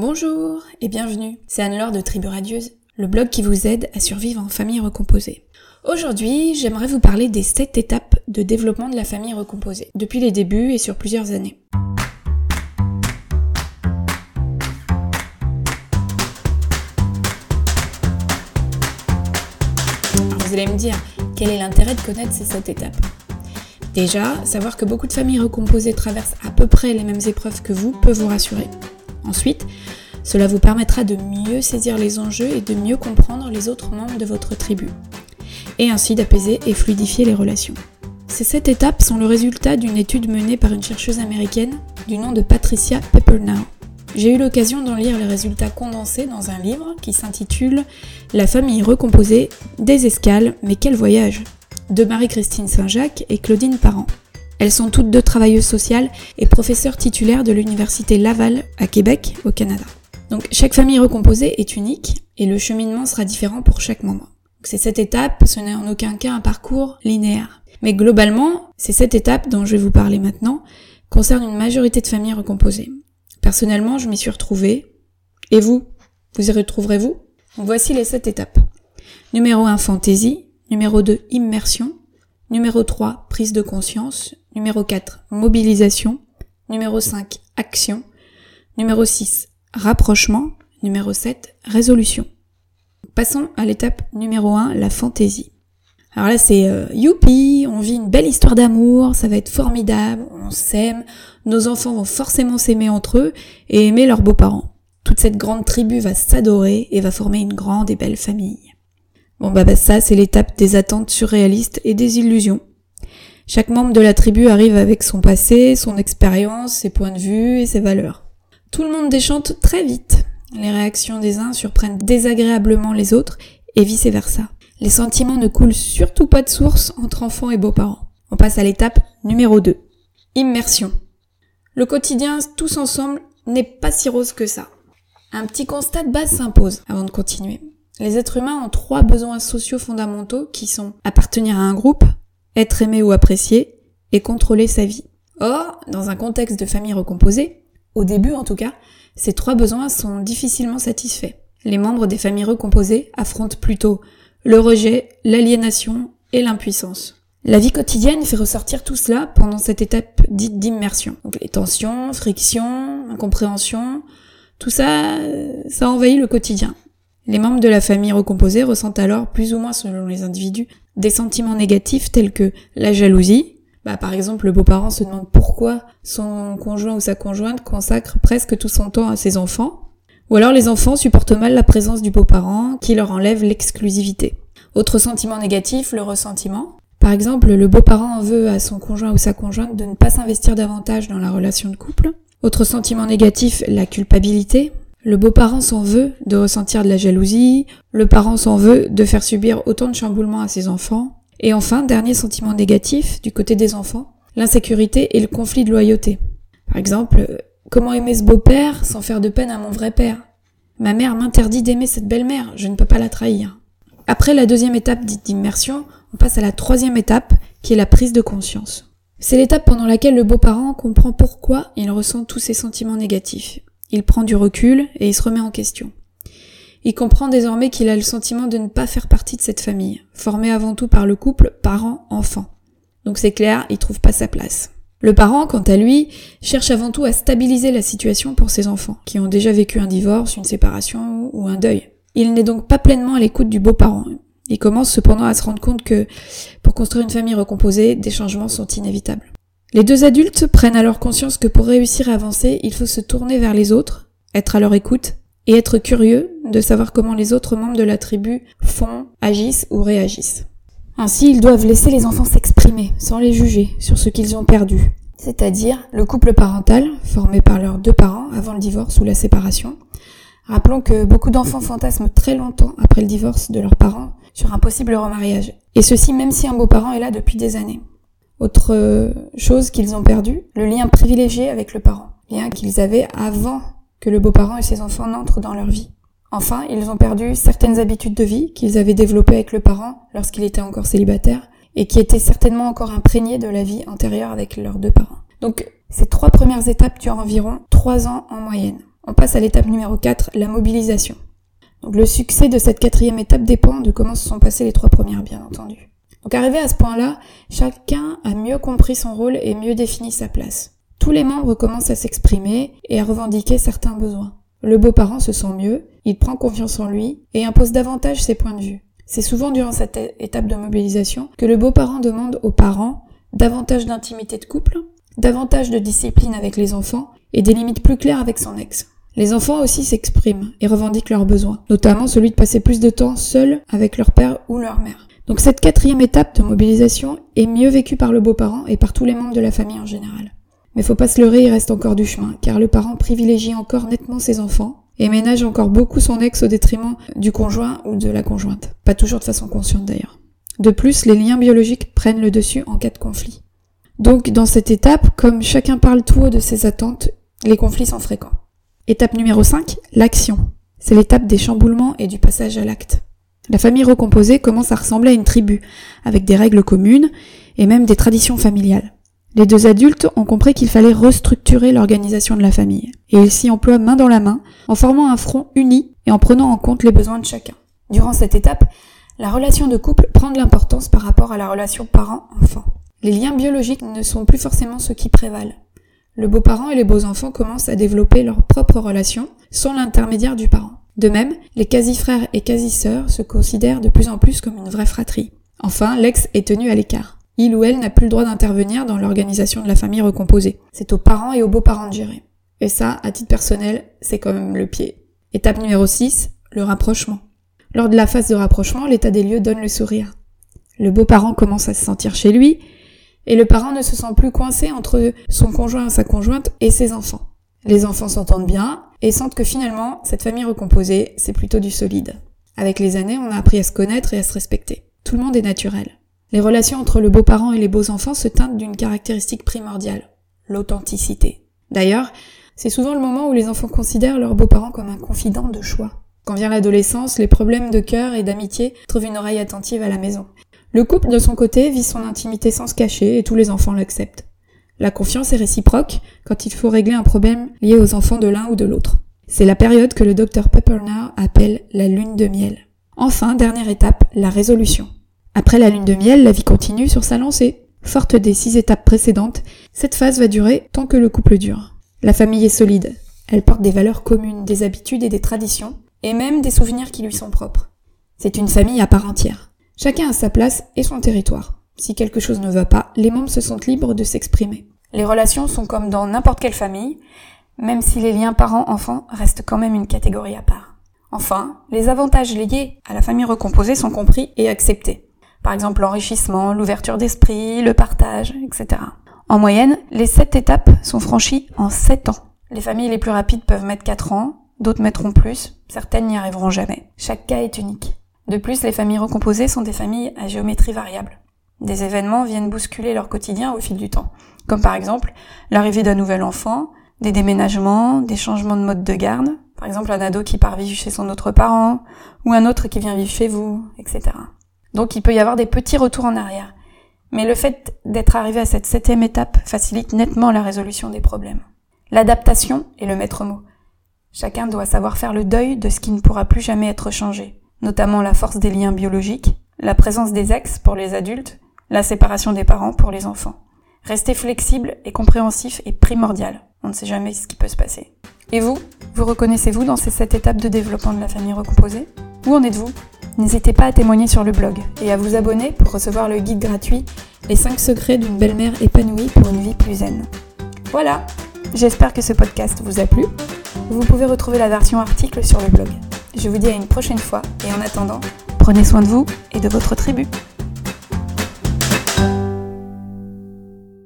Bonjour et bienvenue, c'est Anne-Laure de Tribu Radieuse, le blog qui vous aide à survivre en famille recomposée. Aujourd'hui, j'aimerais vous parler des 7 étapes de développement de la famille recomposée, depuis les débuts et sur plusieurs années. vous allez me dire, quel est l'intérêt de connaître ces 7 étapes? Déjà, savoir que beaucoup de familles recomposées traversent à peu près les mêmes épreuves que vous peut vous rassurer. Ensuite, cela vous permettra de mieux saisir les enjeux et de mieux comprendre les autres membres de votre tribu. Et ainsi d'apaiser et fluidifier les relations. Ces sept étapes sont le résultat d'une étude menée par une chercheuse américaine du nom de Patricia Peppernow. J'ai eu l'occasion d'en lire les résultats condensés dans un livre qui s'intitule La famille recomposée des escales, mais quel voyage? de Marie-Christine Saint-Jacques et Claudine Parent. Elles sont toutes deux travailleuses sociales et professeurs titulaires de l'Université Laval à Québec, au Canada. Donc chaque famille recomposée est unique et le cheminement sera différent pour chaque membre. C'est cette étape, ce n'est en aucun cas un parcours linéaire. Mais globalement, ces sept étapes dont je vais vous parler maintenant concernent une majorité de familles recomposées. Personnellement, je m'y suis retrouvée. Et vous? Vous y retrouverez-vous? Voici les sept étapes. Numéro 1, fantaisie. Numéro 2, immersion. Numéro 3, prise de conscience. Numéro 4, mobilisation. Numéro 5, action. Numéro 6, rapprochement. Numéro 7, résolution. Passons à l'étape numéro 1, la fantaisie. Alors là c'est euh, youpi, on vit une belle histoire d'amour, ça va être formidable, on s'aime, nos enfants vont forcément s'aimer entre eux et aimer leurs beaux-parents. Toute cette grande tribu va s'adorer et va former une grande et belle famille. Bon bah, bah ça c'est l'étape des attentes surréalistes et des illusions. Chaque membre de la tribu arrive avec son passé, son expérience, ses points de vue et ses valeurs. Tout le monde déchante très vite. Les réactions des uns surprennent désagréablement les autres et vice versa. Les sentiments ne coulent surtout pas de source entre enfants et beaux-parents. On passe à l'étape numéro 2. Immersion. Le quotidien tous ensemble n'est pas si rose que ça. Un petit constat de base s'impose avant de continuer. Les êtres humains ont trois besoins sociaux fondamentaux qui sont appartenir à un groupe, être aimé ou apprécié, et contrôler sa vie. Or, dans un contexte de famille recomposée, au début en tout cas, ces trois besoins sont difficilement satisfaits. Les membres des familles recomposées affrontent plutôt le rejet, l'aliénation et l'impuissance. La vie quotidienne fait ressortir tout cela pendant cette étape dite d'immersion. Donc les tensions, frictions, incompréhension, tout ça, ça envahit le quotidien. Les membres de la famille recomposée ressentent alors, plus ou moins selon les individus, des sentiments négatifs tels que la jalousie. Bah, par exemple, le beau-parent se demande pourquoi son conjoint ou sa conjointe consacre presque tout son temps à ses enfants. Ou alors les enfants supportent mal la présence du beau-parent qui leur enlève l'exclusivité. Autre sentiment négatif, le ressentiment. Par exemple, le beau-parent en veut à son conjoint ou sa conjointe de ne pas s'investir davantage dans la relation de couple. Autre sentiment négatif, la culpabilité. Le beau-parent s'en veut de ressentir de la jalousie, le parent s'en veut de faire subir autant de chamboulements à ses enfants. Et enfin, dernier sentiment négatif du côté des enfants, l'insécurité et le conflit de loyauté. Par exemple, comment aimer ce beau-père sans faire de peine à mon vrai père? Ma mère m'interdit d'aimer cette belle-mère, je ne peux pas la trahir. Après la deuxième étape dite d'immersion, on passe à la troisième étape, qui est la prise de conscience. C'est l'étape pendant laquelle le beau-parent comprend pourquoi il ressent tous ces sentiments négatifs. Il prend du recul et il se remet en question. Il comprend désormais qu'il a le sentiment de ne pas faire partie de cette famille, formée avant tout par le couple parent-enfant. Donc c'est clair, il trouve pas sa place. Le parent, quant à lui, cherche avant tout à stabiliser la situation pour ses enfants, qui ont déjà vécu un divorce, une séparation ou un deuil. Il n'est donc pas pleinement à l'écoute du beau-parent. Il commence cependant à se rendre compte que pour construire une famille recomposée, des changements sont inévitables. Les deux adultes prennent alors conscience que pour réussir à avancer, il faut se tourner vers les autres, être à leur écoute, et être curieux de savoir comment les autres membres de la tribu font, agissent ou réagissent. Ainsi, ils doivent laisser les enfants s'exprimer, sans les juger, sur ce qu'ils ont perdu. C'est-à-dire le couple parental, formé par leurs deux parents avant le divorce ou la séparation. Rappelons que beaucoup d'enfants fantasment très longtemps après le divorce de leurs parents sur un possible remariage. Et ceci même si un beau-parent est là depuis des années. Autre chose qu'ils ont perdu, le lien privilégié avec le parent, lien qu'ils avaient avant que le beau-parent et ses enfants n'entrent dans leur vie. Enfin, ils ont perdu certaines habitudes de vie qu'ils avaient développées avec le parent lorsqu'il était encore célibataire et qui étaient certainement encore imprégnées de la vie antérieure avec leurs deux parents. Donc, ces trois premières étapes durent environ trois ans en moyenne. On passe à l'étape numéro 4, la mobilisation. Donc le succès de cette quatrième étape dépend de comment se sont passées les trois premières, bien entendu. Donc arrivé à ce point-là, chacun a mieux compris son rôle et mieux défini sa place. Tous les membres commencent à s'exprimer et à revendiquer certains besoins. Le beau-parent se sent mieux, il prend confiance en lui et impose davantage ses points de vue. C'est souvent durant cette étape de mobilisation que le beau-parent demande aux parents davantage d'intimité de couple, davantage de discipline avec les enfants et des limites plus claires avec son ex. Les enfants aussi s'expriment et revendiquent leurs besoins, notamment celui de passer plus de temps seul avec leur père ou leur mère. Donc cette quatrième étape de mobilisation est mieux vécue par le beau-parent et par tous les membres de la famille en général. Mais faut pas se leurrer, il reste encore du chemin, car le parent privilégie encore nettement ses enfants et ménage encore beaucoup son ex au détriment du conjoint ou de la conjointe. Pas toujours de façon consciente d'ailleurs. De plus, les liens biologiques prennent le dessus en cas de conflit. Donc dans cette étape, comme chacun parle tout haut de ses attentes, les conflits sont fréquents. Étape numéro 5, l'action. C'est l'étape des chamboulements et du passage à l'acte. La famille recomposée commence à ressembler à une tribu, avec des règles communes et même des traditions familiales. Les deux adultes ont compris qu'il fallait restructurer l'organisation de la famille, et ils s'y emploient main dans la main, en formant un front uni et en prenant en compte les besoins de chacun. Durant cette étape, la relation de couple prend de l'importance par rapport à la relation parent-enfant. Les liens biologiques ne sont plus forcément ceux qui prévalent. Le beau-parent et les beaux-enfants commencent à développer leur propre relation sans l'intermédiaire du parent. De même, les quasi-frères et quasi-sœurs se considèrent de plus en plus comme une vraie fratrie. Enfin, l'ex est tenu à l'écart il ou elle n'a plus le droit d'intervenir dans l'organisation de la famille recomposée. C'est aux parents et aux beaux-parents de gérer. Et ça, à titre personnel, c'est quand même le pied. Étape numéro 6, le rapprochement. Lors de la phase de rapprochement, l'état des lieux donne le sourire. Le beau-parent commence à se sentir chez lui, et le parent ne se sent plus coincé entre son conjoint, sa conjointe et ses enfants. Les enfants s'entendent bien et sentent que finalement, cette famille recomposée, c'est plutôt du solide. Avec les années, on a appris à se connaître et à se respecter. Tout le monde est naturel. Les relations entre le beau-parent et les beaux-enfants se teintent d'une caractéristique primordiale, l'authenticité. D'ailleurs, c'est souvent le moment où les enfants considèrent leurs beaux-parents comme un confident de choix. Quand vient l'adolescence, les problèmes de cœur et d'amitié trouvent une oreille attentive à la maison. Le couple, de son côté, vit son intimité sans se cacher et tous les enfants l'acceptent. La confiance est réciproque quand il faut régler un problème lié aux enfants de l'un ou de l'autre. C'est la période que le docteur Peppernow appelle la lune de miel. Enfin, dernière étape, la résolution. Après la lune de miel, la vie continue sur sa lancée. Forte des six étapes précédentes, cette phase va durer tant que le couple dure. La famille est solide. Elle porte des valeurs communes, des habitudes et des traditions, et même des souvenirs qui lui sont propres. C'est une famille à part entière. Chacun a sa place et son territoire. Si quelque chose ne va pas, les membres se sentent libres de s'exprimer. Les relations sont comme dans n'importe quelle famille, même si les liens parents-enfants restent quand même une catégorie à part. Enfin, les avantages liés à la famille recomposée sont compris et acceptés. Par exemple l'enrichissement, l'ouverture d'esprit, le partage, etc. En moyenne, les sept étapes sont franchies en 7 ans. Les familles les plus rapides peuvent mettre 4 ans, d'autres mettront plus, certaines n'y arriveront jamais. Chaque cas est unique. De plus, les familles recomposées sont des familles à géométrie variable. Des événements viennent bousculer leur quotidien au fil du temps, comme par exemple l'arrivée d'un nouvel enfant, des déménagements, des changements de mode de garde, par exemple un ado qui part vivre chez son autre parent, ou un autre qui vient vivre chez vous, etc. Donc il peut y avoir des petits retours en arrière. Mais le fait d'être arrivé à cette septième étape facilite nettement la résolution des problèmes. L'adaptation est le maître mot. Chacun doit savoir faire le deuil de ce qui ne pourra plus jamais être changé, notamment la force des liens biologiques, la présence des ex pour les adultes, la séparation des parents pour les enfants. Rester flexible et compréhensif est primordial. On ne sait jamais ce qui peut se passer. Et vous, vous reconnaissez-vous dans ces sept étapes de développement de la famille recomposée? Où en êtes-vous? N'hésitez pas à témoigner sur le blog et à vous abonner pour recevoir le guide gratuit Les 5 secrets d'une belle-mère épanouie pour une vie plus zen. Voilà, j'espère que ce podcast vous a plu. Vous pouvez retrouver la version article sur le blog. Je vous dis à une prochaine fois et en attendant, prenez soin de vous et de votre tribu.